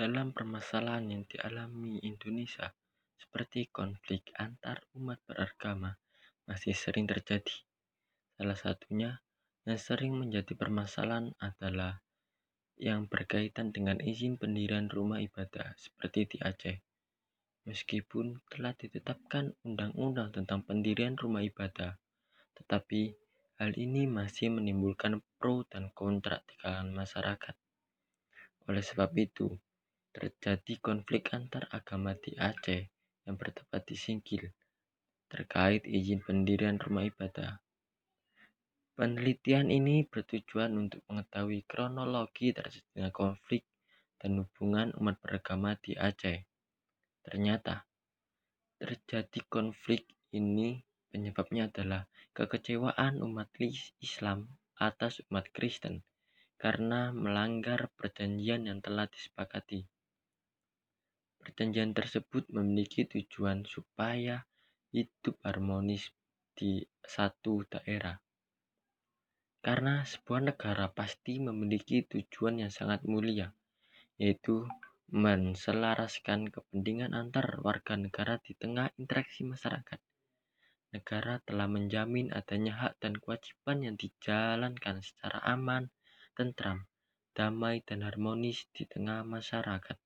Dalam permasalahan yang dialami Indonesia, seperti konflik antar umat beragama, masih sering terjadi. Salah satunya yang sering menjadi permasalahan adalah yang berkaitan dengan izin pendirian rumah ibadah seperti di Aceh. Meskipun telah ditetapkan undang-undang tentang pendirian rumah ibadah, tetapi hal ini masih menimbulkan pro dan kontra di kalangan masyarakat. Oleh sebab itu, terjadi konflik antar agama di Aceh yang bertempat di Singkil terkait izin pendirian rumah ibadah. Penelitian ini bertujuan untuk mengetahui kronologi terjadinya konflik dan hubungan umat beragama di Aceh. Ternyata, terjadi konflik ini penyebabnya adalah kekecewaan umat Islam atas umat Kristen karena melanggar perjanjian yang telah disepakati. Perjanjian tersebut memiliki tujuan supaya hidup harmonis di satu daerah. Karena sebuah negara pasti memiliki tujuan yang sangat mulia, yaitu menselaraskan kepentingan antar warga negara di tengah interaksi masyarakat. Negara telah menjamin adanya hak dan kewajiban yang dijalankan secara aman, tentram, damai, dan harmonis di tengah masyarakat.